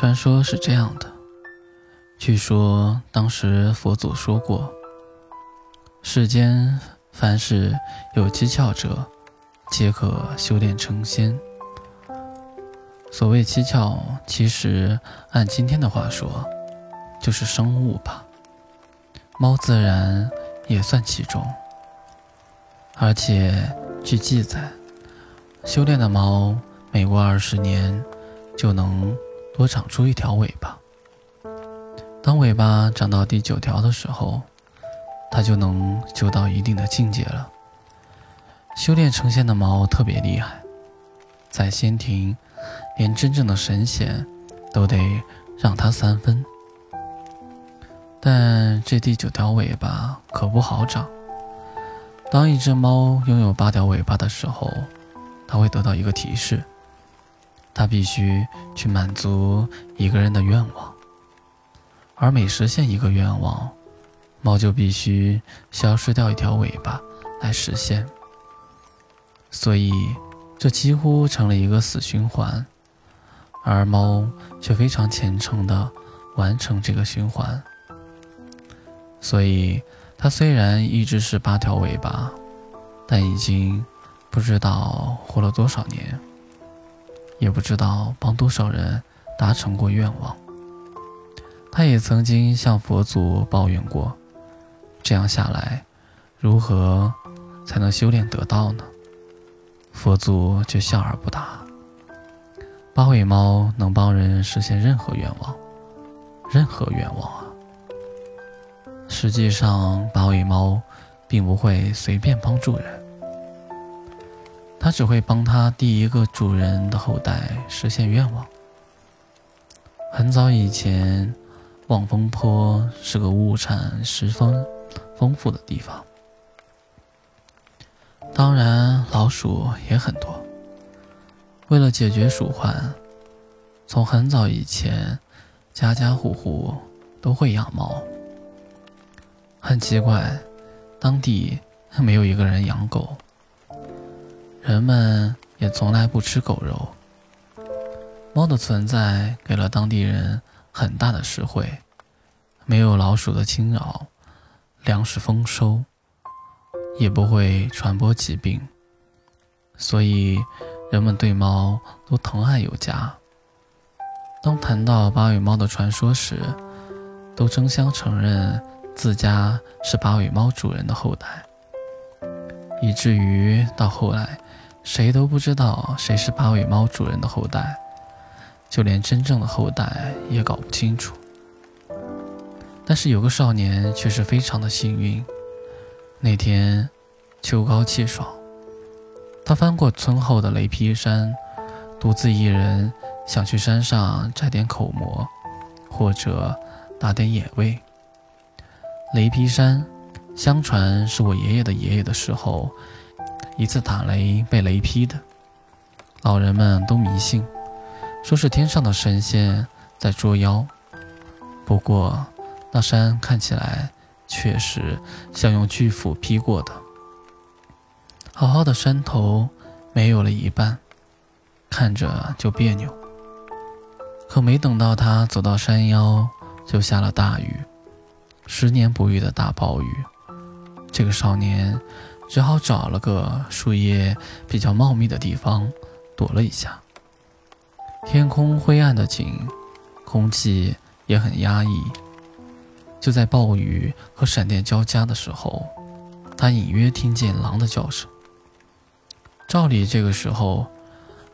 传说是这样的：据说当时佛祖说过，世间凡是有七窍者，皆可修炼成仙。所谓七窍，其实按今天的话说，就是生物吧。猫自然也算其中。而且据记载，修炼的猫每过二十年，就能多长出一条尾巴。当尾巴长到第九条的时候，它就能修到一定的境界了。修炼成仙的猫特别厉害，在仙庭。连真正的神仙都得让它三分，但这第九条尾巴可不好长。当一只猫拥有八条尾巴的时候，它会得到一个提示，它必须去满足一个人的愿望，而每实现一个愿望，猫就必须消失掉一条尾巴来实现。所以，这几乎成了一个死循环。而猫却非常虔诚地完成这个循环，所以它虽然一直是八条尾巴，但已经不知道活了多少年，也不知道帮多少人达成过愿望。他也曾经向佛祖抱怨过，这样下来，如何才能修炼得道呢？佛祖却笑而不答。八尾猫能帮人实现任何愿望，任何愿望啊！实际上，八尾猫并不会随便帮助人，它只会帮它第一个主人的后代实现愿望。很早以前，望风坡是个物产十分丰富的地方，当然老鼠也很多。为了解决鼠患，从很早以前，家家户户都会养猫。很奇怪，当地没有一个人养狗，人们也从来不吃狗肉。猫的存在给了当地人很大的实惠，没有老鼠的侵扰，粮食丰收，也不会传播疾病，所以。人们对猫都疼爱有加。当谈到八尾猫的传说时，都争相承认自家是八尾猫主人的后代，以至于到后来，谁都不知道谁是八尾猫主人的后代，就连真正的后代也搞不清楚。但是有个少年却是非常的幸运，那天秋高气爽。他翻过村后的雷劈山，独自一人想去山上摘点口蘑，或者打点野味。雷劈山，相传是我爷爷的爷爷的时候，一次打雷被雷劈的。老人们都迷信，说是天上的神仙在捉妖。不过，那山看起来确实像用巨斧劈过的。好好的山头没有了一半，看着就别扭。可没等到他走到山腰，就下了大雨，十年不遇的大暴雨。这个少年只好找了个树叶比较茂密的地方躲了一下。天空灰暗的紧，空气也很压抑。就在暴雨和闪电交加的时候，他隐约听见狼的叫声。照理这个时候，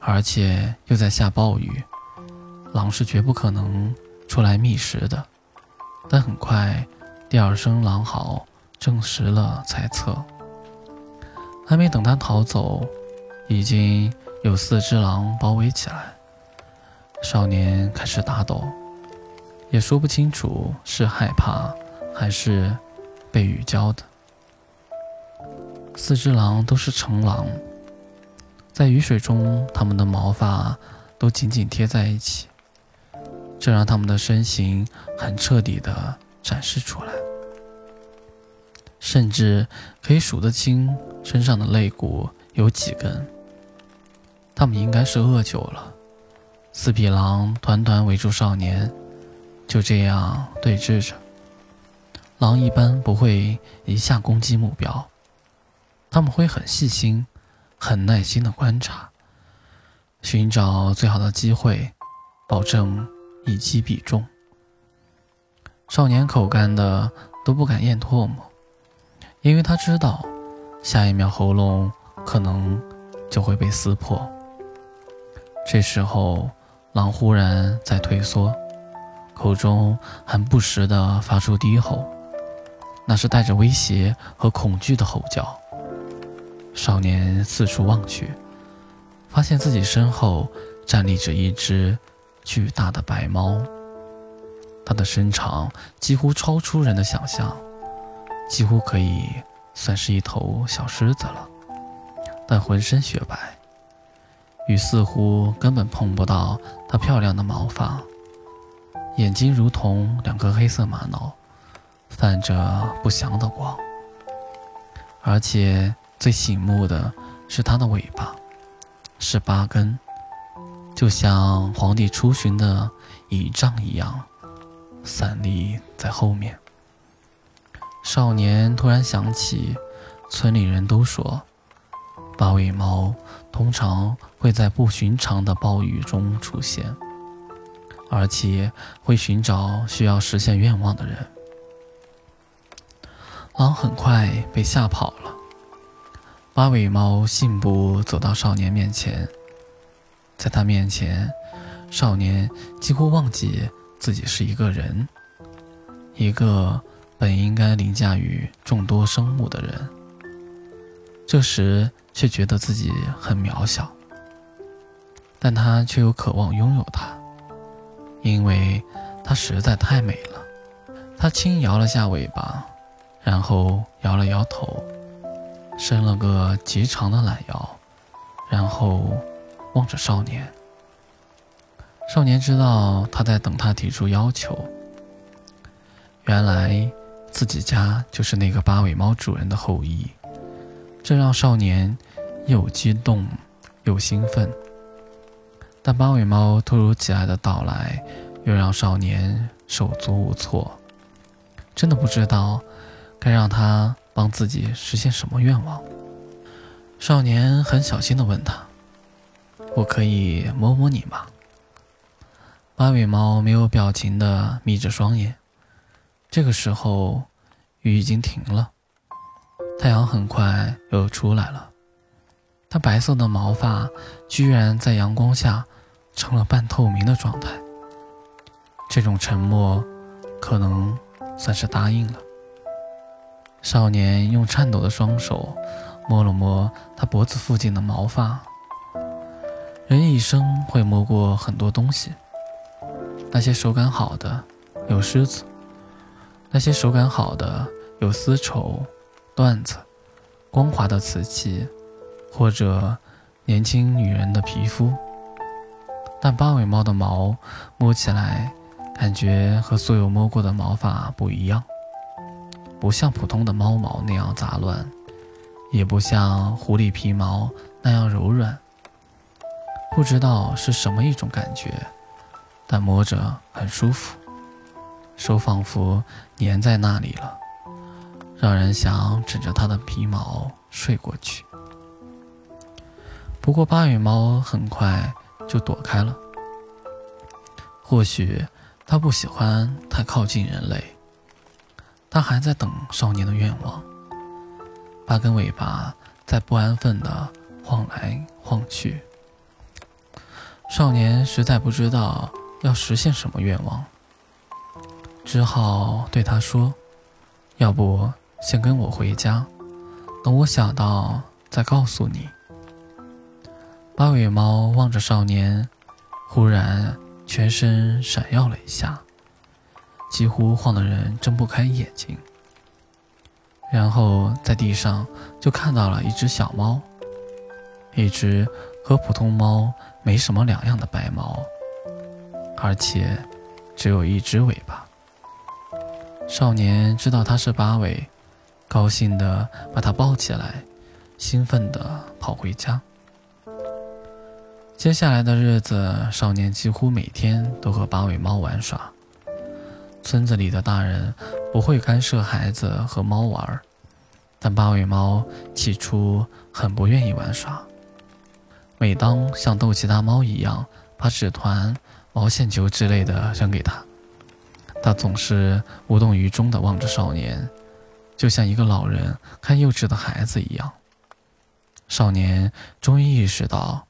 而且又在下暴雨，狼是绝不可能出来觅食的。但很快，第二声狼嚎证实了猜测。还没等他逃走，已经有四只狼包围起来。少年开始打抖，也说不清楚是害怕还是被雨浇的。四只狼都是成狼。在雨水中，它们的毛发都紧紧贴在一起，这让它们的身形很彻底地展示出来，甚至可以数得清身上的肋骨有几根。他们应该是饿久了，四匹狼团团围住少年，就这样对峙着。狼一般不会一下攻击目标，他们会很细心、很耐心的观察，寻找最好的机会，保证一击必中。少年口干的都不敢咽唾沫，因为他知道，下一秒喉咙可能就会被撕破。这时候，狼忽然在退缩，口中还不时地发出低吼。那是带着威胁和恐惧的吼叫。少年四处望去，发现自己身后站立着一只巨大的白猫。它的身长几乎超出人的想象，几乎可以算是一头小狮子了。但浑身雪白，雨似乎根本碰不到它漂亮的毛发，眼睛如同两颗黑色玛瑙。泛着不祥的光，而且最醒目的是它的尾巴，是八根，就像皇帝出巡的仪仗一样，散立在后面。少年突然想起，村里人都说，八尾猫通常会在不寻常的暴雨中出现，而且会寻找需要实现愿望的人。狼很快被吓跑了。八尾猫信步走到少年面前，在他面前，少年几乎忘记自己是一个人，一个本应该凌驾于众多生物的人。这时却觉得自己很渺小，但他却又渴望拥有它，因为它实在太美了。他轻摇了下尾巴。然后摇了摇头，伸了个极长的懒腰，然后望着少年。少年知道他在等他提出要求。原来自己家就是那个八尾猫主人的后裔，这让少年又激动又兴奋。但八尾猫突如其来的到来，又让少年手足无措，真的不知道。该让他帮自己实现什么愿望？少年很小心地问他：“我可以摸摸你吗？”八尾猫没有表情地眯着双眼。这个时候，雨已经停了，太阳很快又出来了。它白色的毛发居然在阳光下成了半透明的状态。这种沉默，可能算是答应了。少年用颤抖的双手摸了摸他脖子附近的毛发。人一生会摸过很多东西，那些手感好的有狮子，那些手感好的有丝绸、缎子、光滑的瓷器，或者年轻女人的皮肤。但八尾猫的毛摸起来，感觉和所有摸过的毛发不一样。不像普通的猫毛那样杂乱，也不像狐狸皮毛那样柔软。不知道是什么一种感觉，但摸着很舒服，手仿佛粘在那里了，让人想枕着它的皮毛睡过去。不过八尾猫很快就躲开了，或许它不喜欢太靠近人类。他还在等少年的愿望，八根尾巴在不安分地晃来晃去。少年实在不知道要实现什么愿望，只好对他说：“要不先跟我回家，等我想到再告诉你。”八尾猫望着少年，忽然全身闪耀了一下。几乎晃得人睁不开眼睛，然后在地上就看到了一只小猫，一只和普通猫没什么两样的白猫，而且只有一只尾巴。少年知道它是八尾，高兴地把它抱起来，兴奋地跑回家。接下来的日子，少年几乎每天都和八尾猫玩耍。村子里的大人不会干涉孩子和猫玩，但八尾猫起初很不愿意玩耍。每当像逗其他猫一样把纸团、毛线球之类的扔给他，他总是无动于衷地望着少年，就像一个老人看幼稚的孩子一样。少年终于意识到，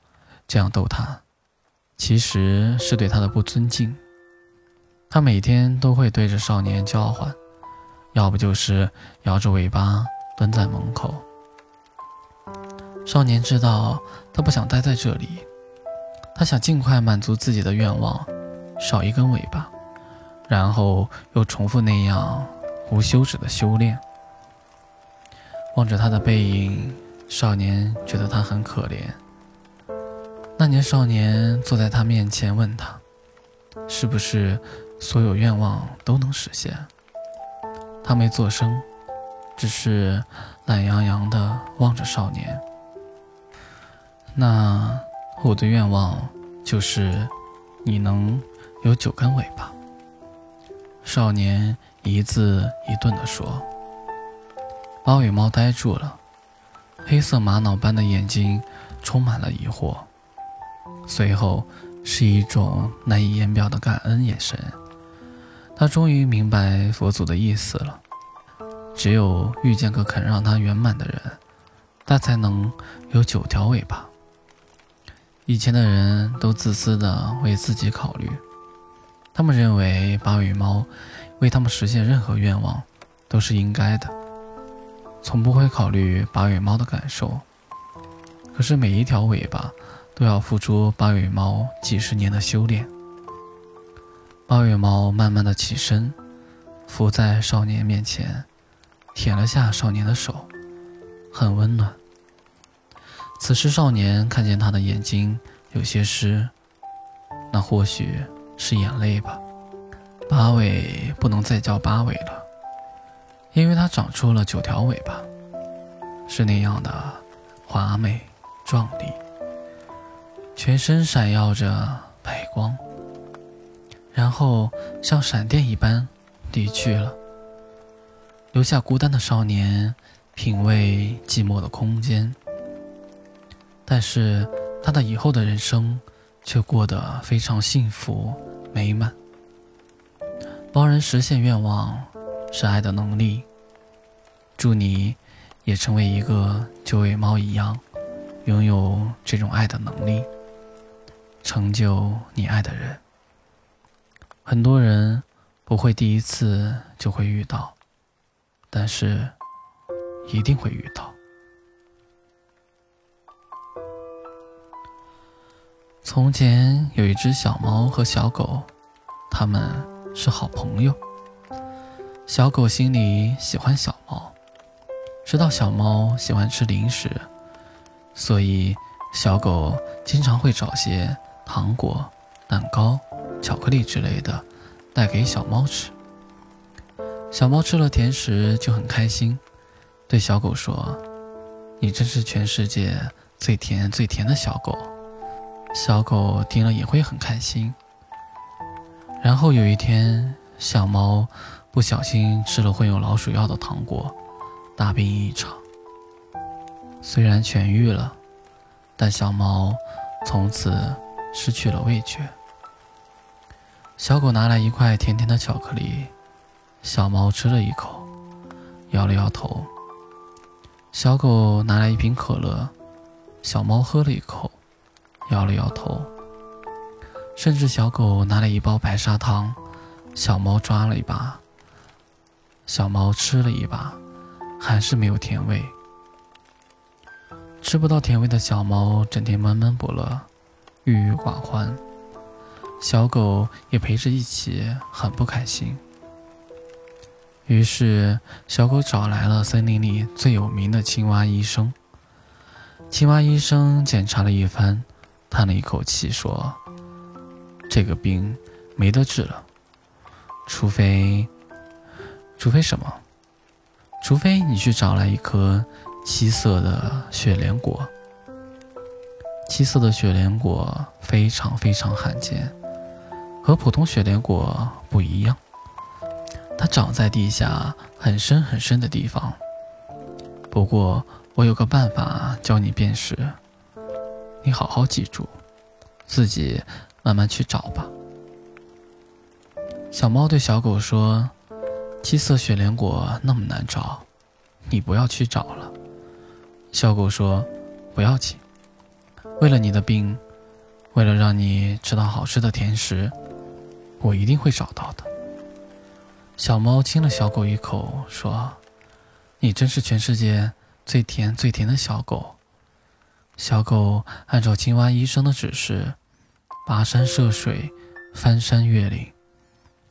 这样逗他，其实是对他的不尊敬。他每天都会对着少年叫唤，要不就是摇着尾巴蹲在门口。少年知道他不想待在这里，他想尽快满足自己的愿望，少一根尾巴，然后又重复那样无休止的修炼。望着他的背影，少年觉得他很可怜。那年，少年坐在他面前问他：“是不是？”所有愿望都能实现。他没做声，只是懒洋洋地望着少年。那我的愿望就是，你能有九根尾巴。少年一字一顿地说。猫与猫呆住了，黑色玛瑙般的眼睛充满了疑惑，随后是一种难以言表的感恩眼神。他终于明白佛祖的意思了。只有遇见个肯让他圆满的人，他才能有九条尾巴。以前的人都自私的为自己考虑，他们认为八尾猫为他们实现任何愿望都是应该的，从不会考虑八尾猫的感受。可是每一条尾巴都要付出八尾猫几十年的修炼。八尾猫慢慢的起身，伏在少年面前，舔了下少年的手，很温暖。此时少年看见他的眼睛有些湿，那或许是眼泪吧。八尾不能再叫八尾了，因为它长出了九条尾巴，是那样的华美壮丽，全身闪耀着白光。然后像闪电一般离去了，留下孤单的少年品味寂寞的空间。但是他的以后的人生却过得非常幸福美满。帮人实现愿望是爱的能力。祝你也成为一个九尾猫一样，拥有这种爱的能力，成就你爱的人。很多人不会第一次就会遇到，但是一定会遇到。从前有一只小猫和小狗，它们是好朋友。小狗心里喜欢小猫，知道小猫喜欢吃零食，所以小狗经常会找些糖果、蛋糕。巧克力之类的，带给小猫吃。小猫吃了甜食就很开心，对小狗说：“你真是全世界最甜最甜的小狗。”小狗听了也会很开心。然后有一天，小猫不小心吃了混有老鼠药的糖果，大病一场。虽然痊愈了，但小猫从此失去了味觉。小狗拿来一块甜甜的巧克力，小猫吃了一口，摇了摇头。小狗拿来一瓶可乐，小猫喝了一口，摇了摇头。甚至小狗拿了一包白砂糖，小猫抓了一把，小猫吃了一把，还是没有甜味。吃不到甜味的小猫整天闷闷不乐，郁郁寡欢。小狗也陪着一起，很不开心。于是，小狗找来了森林里最有名的青蛙医生。青蛙医生检查了一番，叹了一口气说：“这个病没得治了，除非……除非什么？除非你去找来一颗七色的雪莲果。”七色的雪莲果非常非常罕见，和普通雪莲果不一样。它长在地下很深很深的地方。不过我有个办法教你辨识，你好好记住，自己慢慢去找吧。小猫对小狗说：“七色雪莲果那么难找，你不要去找了。”小狗说：“不要紧。”为了你的病，为了让你吃到好吃的甜食，我一定会找到的。小猫亲了小狗一口，说：“你真是全世界最甜最甜的小狗。”小狗按照青蛙医生的指示，跋山涉水，翻山越岭，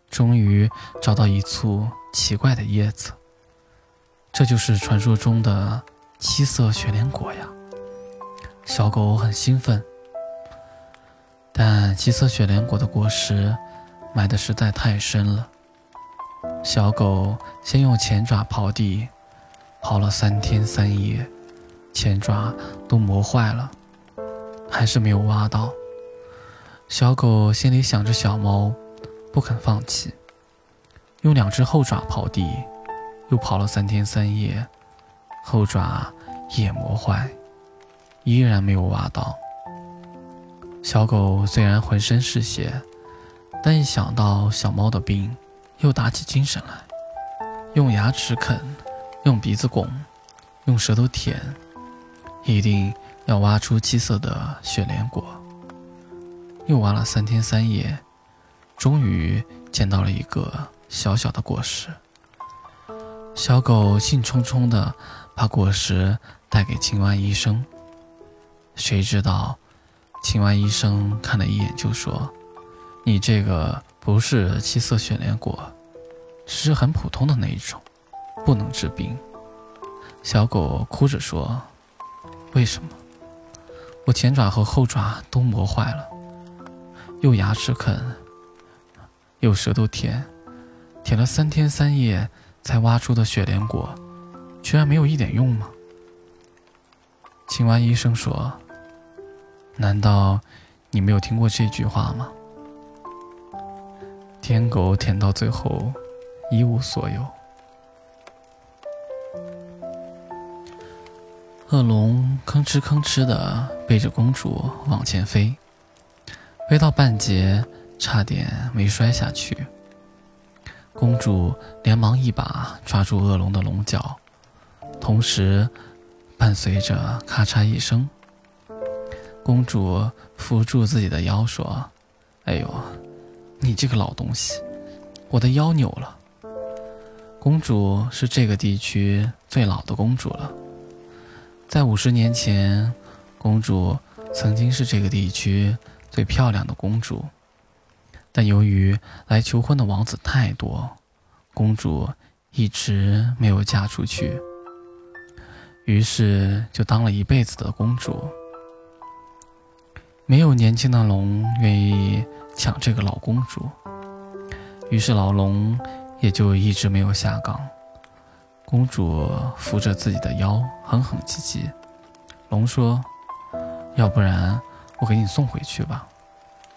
终于找到一簇奇怪的叶子。这就是传说中的七色雪莲果呀。小狗很兴奋，但七色雪莲果的果实埋的实在太深了。小狗先用前爪刨地，刨了三天三夜，前爪都磨坏了，还是没有挖到。小狗心里想着小猫，不肯放弃，用两只后爪刨地，又刨了三天三夜，后爪也磨坏。依然没有挖到。小狗虽然浑身是血，但一想到小猫的病，又打起精神来，用牙齿啃，用鼻子拱，用舌头舔，一定要挖出七色的雪莲果。又挖了三天三夜，终于捡到了一个小小的果实。小狗兴冲冲地把果实带给青蛙医生。谁知道，青蛙医生看了一眼就说：“你这个不是七色雪莲果，只是很普通的那一种，不能治病。”小狗哭着说：“为什么？我前爪和后爪都磨坏了，又牙齿啃，又舌头舔，舔了三天三夜才挖出的雪莲果，居然没有一点用吗？”青蛙医生说。难道你没有听过这句话吗？舔狗舔到最后一无所有。恶龙吭哧吭哧的背着公主往前飞，飞到半截，差点没摔下去。公主连忙一把抓住恶龙的龙角，同时伴随着咔嚓一声。公主扶住自己的腰，说：“哎呦，你这个老东西，我的腰扭了。”公主是这个地区最老的公主了。在五十年前，公主曾经是这个地区最漂亮的公主，但由于来求婚的王子太多，公主一直没有嫁出去，于是就当了一辈子的公主。没有年轻的龙愿意抢这个老公主，于是老龙也就一直没有下岗。公主扶着自己的腰，哼哼唧唧。龙说：“要不然我给你送回去吧，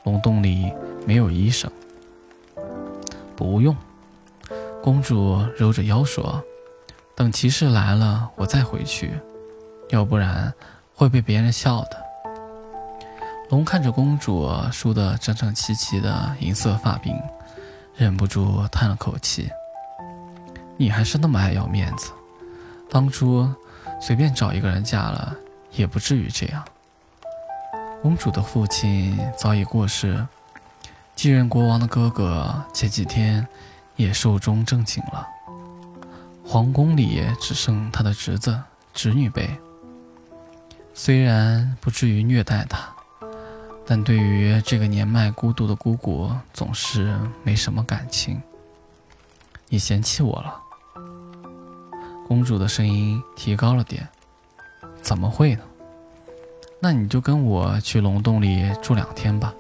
龙洞里没有医生。”不用，公主揉着腰说：“等骑士来了，我再回去，要不然会被别人笑的。”龙看着公主梳得整整齐齐的银色发鬓，忍不住叹了口气：“你还是那么爱要面子，当初随便找一个人嫁了，也不至于这样。”公主的父亲早已过世，继任国王的哥哥前几天也寿终正寝了，皇宫里只剩他的侄子、侄女辈。虽然不至于虐待他。但对于这个年迈孤独的姑姑，总是没什么感情。你嫌弃我了？公主的声音提高了点。怎么会呢？那你就跟我去龙洞里住两天吧。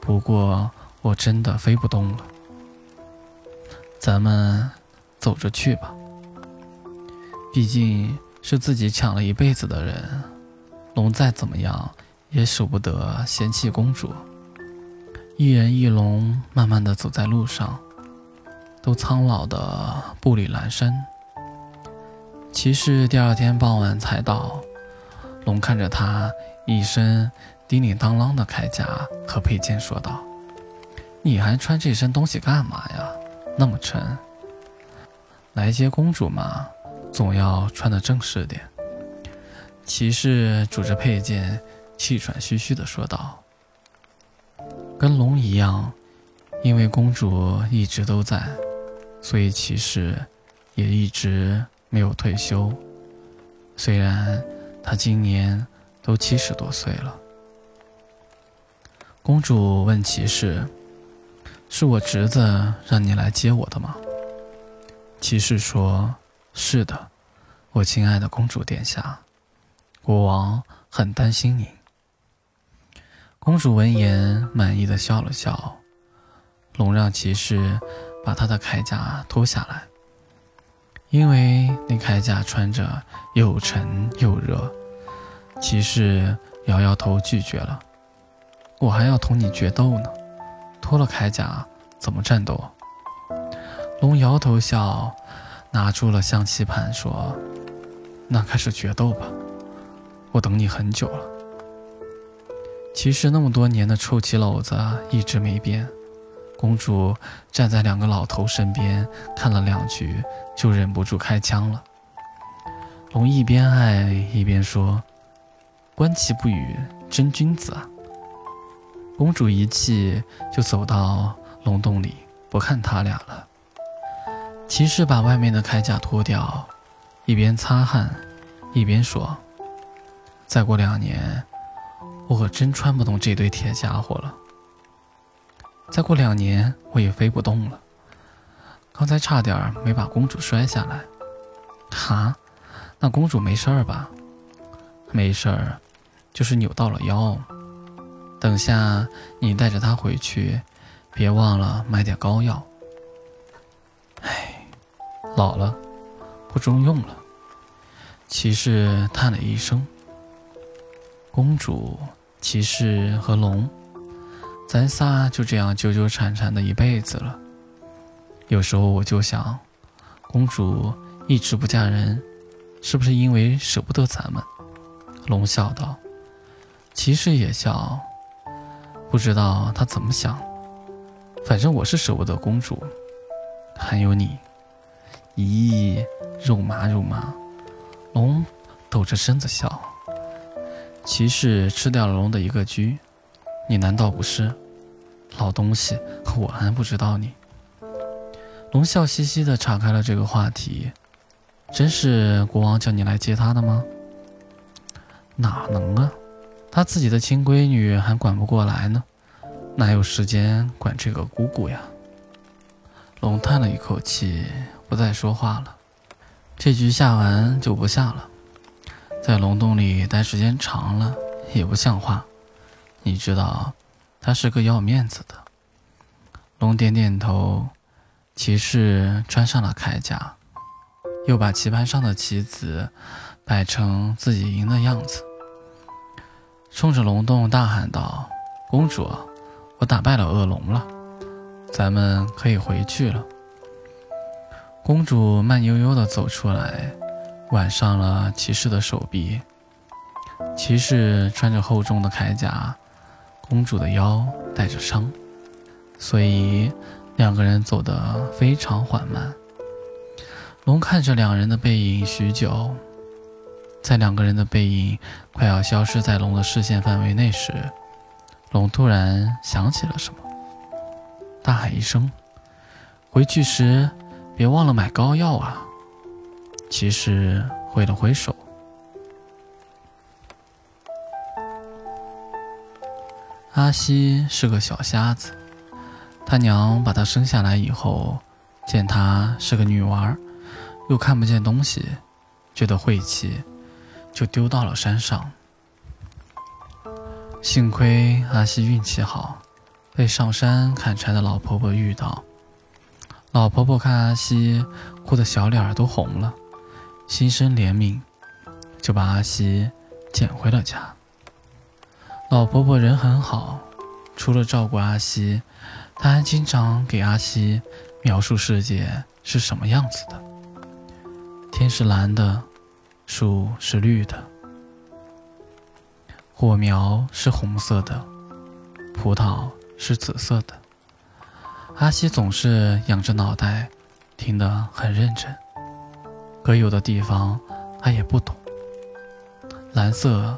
不过我真的飞不动了。咱们走着去吧。毕竟是自己抢了一辈子的人，龙再怎么样。也舍不得嫌弃公主。一人一龙慢慢的走在路上，都苍老的步履蹒跚。骑士第二天傍晚才到，龙看着他一身叮叮当啷的铠甲和佩剑，说道：“你还穿这身东西干嘛呀？那么沉。来接公主嘛，总要穿的正式点。”骑士拄着佩剑，气喘吁吁地说道：“跟龙一样，因为公主一直都在，所以骑士也一直。”没有退休，虽然他今年都七十多岁了。公主问骑士：“是我侄子让你来接我的吗？”骑士说：“是的，我亲爱的公主殿下，国王很担心你。”公主闻言满意的笑了笑。龙让骑士把他的铠甲脱下来。因为那铠甲穿着又沉又热，骑士摇摇头拒绝了。我还要同你决斗呢，脱了铠甲怎么战斗？龙摇头笑，拿出了象棋盘说：“那开始决斗吧，我等你很久了。”骑士那么多年的臭棋篓子一直没变。公主站在两个老头身边，看了两局，就忍不住开枪了。龙一边爱一边说：“观棋不语真君子啊！”公主一气就走到龙洞里，不看他俩了。骑士把外面的铠甲脱掉，一边擦汗，一边说：“再过两年，我可真穿不动这堆铁家伙了。”再过两年，我也飞不动了。刚才差点没把公主摔下来。哈，那公主没事儿吧？没事儿，就是扭到了腰。等下你带着她回去，别忘了买点膏药。唉，老了，不中用了。骑士叹了一声。公主、骑士和龙。咱仨就这样纠纠缠缠的一辈子了。有时候我就想，公主一直不嫁人，是不是因为舍不得咱们？龙笑道。骑士也笑，不知道他怎么想。反正我是舍不得公主，还有你。咦，肉麻肉麻。龙抖着身子笑。骑士吃掉了龙的一个狙，你难道不是？老东西，我还不知道你。龙笑嘻嘻地岔开了这个话题。真是国王叫你来接他的吗？哪能啊，他自己的亲闺女还管不过来呢，哪有时间管这个姑姑呀？龙叹了一口气，不再说话了。这局下完就不下了，在龙洞里待时间长了也不像话，你知道。他是个要面子的。龙点点头，骑士穿上了铠甲，又把棋盘上的棋子摆成自己赢的样子，冲着龙洞大喊道：“公主，我打败了恶龙了，咱们可以回去了。”公主慢悠悠地走出来，挽上了骑士的手臂。骑士穿着厚重的铠甲。公主的腰带着伤，所以两个人走得非常缓慢。龙看着两人的背影许久，在两个人的背影快要消失在龙的视线范围内时，龙突然想起了什么，大喊一声：“回去时别忘了买膏药啊！”骑士挥了挥手。阿西是个小瞎子，他娘把他生下来以后，见他是个女娃，又看不见东西，觉得晦气，就丢到了山上。幸亏阿西运气好，被上山砍柴的老婆婆遇到。老婆婆看阿西哭得小脸都红了，心生怜悯，就把阿西捡回了家。老婆婆人很好，除了照顾阿西，她还经常给阿西描述世界是什么样子的。天是蓝的，树是绿的，火苗是红色的，葡萄是紫色的。阿西总是仰着脑袋，听得很认真，可有的地方他也不懂。蓝色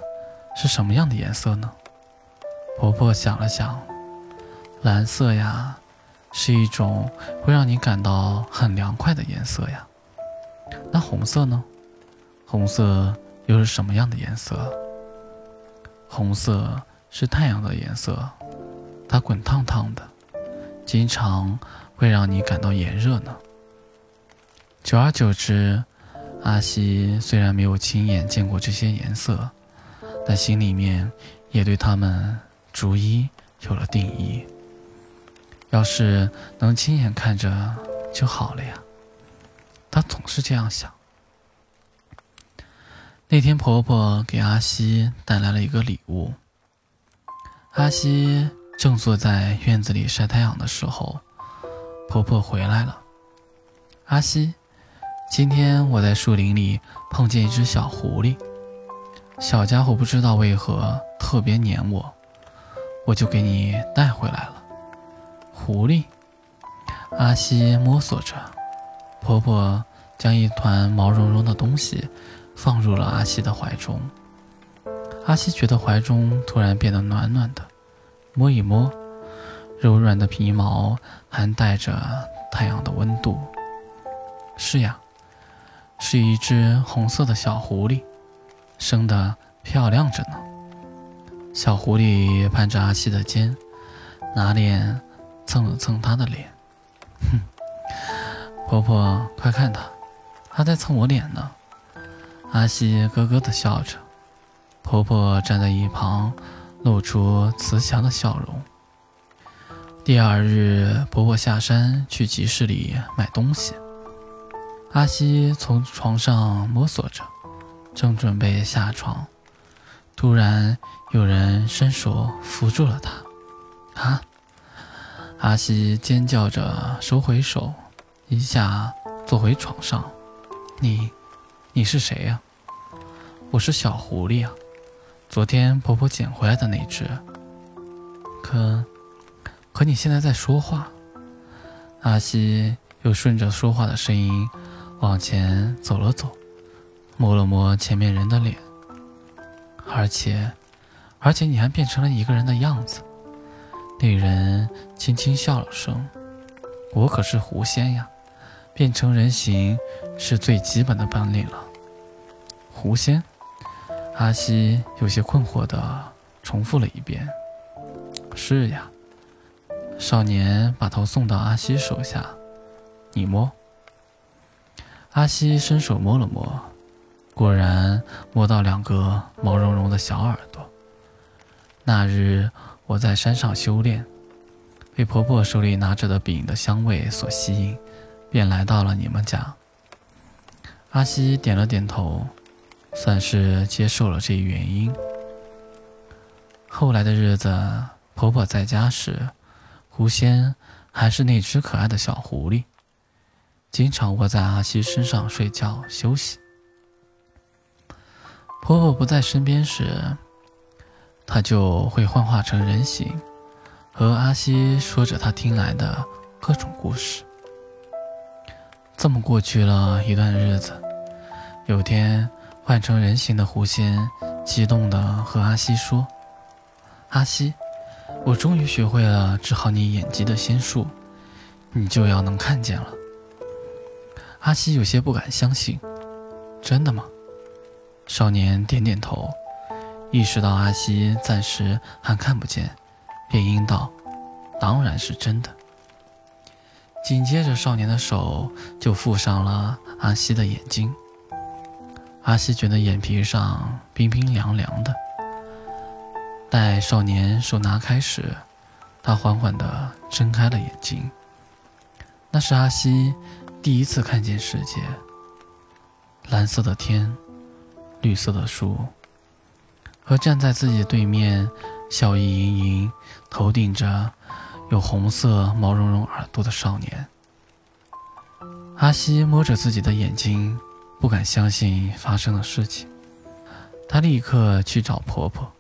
是什么样的颜色呢？婆婆想了想，蓝色呀，是一种会让你感到很凉快的颜色呀。那红色呢？红色又是什么样的颜色？红色是太阳的颜色，它滚烫烫的，经常会让你感到炎热呢。久而久之，阿西虽然没有亲眼见过这些颜色，但心里面也对它们。逐一有了定义。要是能亲眼看着就好了呀，她总是这样想。那天婆婆给阿西带来了一个礼物。阿西正坐在院子里晒太阳的时候，婆婆回来了。阿西，今天我在树林里碰见一只小狐狸，小家伙不知道为何特别黏我。我就给你带回来了，狐狸。阿西摸索着，婆婆将一团毛茸茸的东西放入了阿西的怀中。阿西觉得怀中突然变得暖暖的，摸一摸，柔软的皮毛还带着太阳的温度。是呀，是一只红色的小狐狸，生得漂亮着呢。小狐狸攀着阿西的肩，拿脸蹭了蹭他的脸。哼，婆婆，快看他，他在蹭我脸呢。阿西咯咯地笑着，婆婆站在一旁，露出慈祥的笑容。第二日，婆婆下山去集市里买东西。阿西从床上摸索着，正准备下床。突然，有人伸手扶住了他。啊！阿西尖叫着收回手，一下坐回床上。你，你是谁呀？我是小狐狸啊，昨天婆婆捡回来的那只。可，可你现在在说话。阿西又顺着说话的声音往前走了走，摸了摸前面人的脸。而且，而且你还变成了一个人的样子。那人轻轻笑了声：“我可是狐仙呀，变成人形是最基本的本领了。”狐仙，阿西有些困惑的重复了一遍：“是呀。”少年把头送到阿西手下：“你摸。”阿西伸手摸了摸。果然摸到两个毛茸茸的小耳朵。那日我在山上修炼，被婆婆手里拿着的饼的香味所吸引，便来到了你们家。阿西点了点头，算是接受了这一原因。后来的日子，婆婆在家时，狐仙还是那只可爱的小狐狸，经常窝在阿西身上睡觉休息。婆婆不在身边时，她就会幻化成人形，和阿西说着她听来的各种故事。这么过去了一段日子，有天换成人形的狐仙激动地和阿西说：“阿西，我终于学会了治好你眼疾的仙术，你就要能看见了。”阿西有些不敢相信：“真的吗？”少年点点头，意识到阿西暂时还看不见，便应道：“当然是真的。”紧接着，少年的手就附上了阿西的眼睛。阿西觉得眼皮上冰冰凉凉的。待少年手拿开时，他缓缓地睁开了眼睛。那是阿西第一次看见世界，蓝色的天。绿色的树，和站在自己对面笑意盈盈、头顶着有红色毛茸茸耳朵的少年。阿西摸着自己的眼睛，不敢相信发生的事情。她立刻去找婆婆，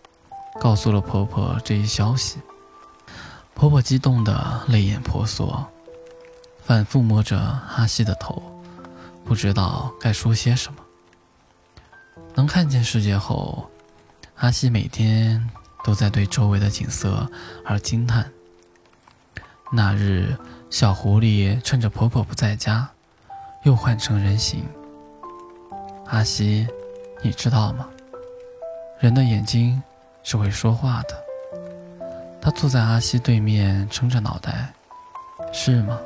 告诉了婆婆这一消息。婆婆激动得泪眼婆娑，反复摸着阿西的头，不知道该说些什么。能看见世界后，阿西每天都在对周围的景色而惊叹。那日，小狐狸趁着婆婆不在家，又换成人形。阿西，你知道吗？人的眼睛是会说话的。他坐在阿西对面，撑着脑袋，是吗？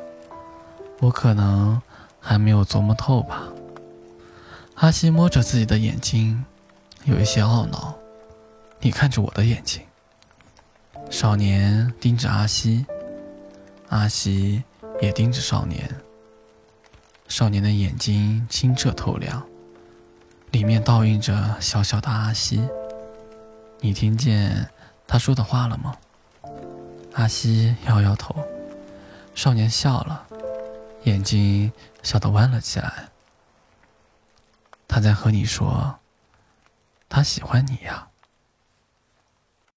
我可能还没有琢磨透吧。阿西摸着自己的眼睛，有一些懊恼。你看着我的眼睛。少年盯着阿西，阿西也盯着少年。少年的眼睛清澈透亮，里面倒映着小小的阿西。你听见他说的话了吗？阿西摇摇头。少年笑了，眼睛笑得弯了起来。他在和你说，他喜欢你呀。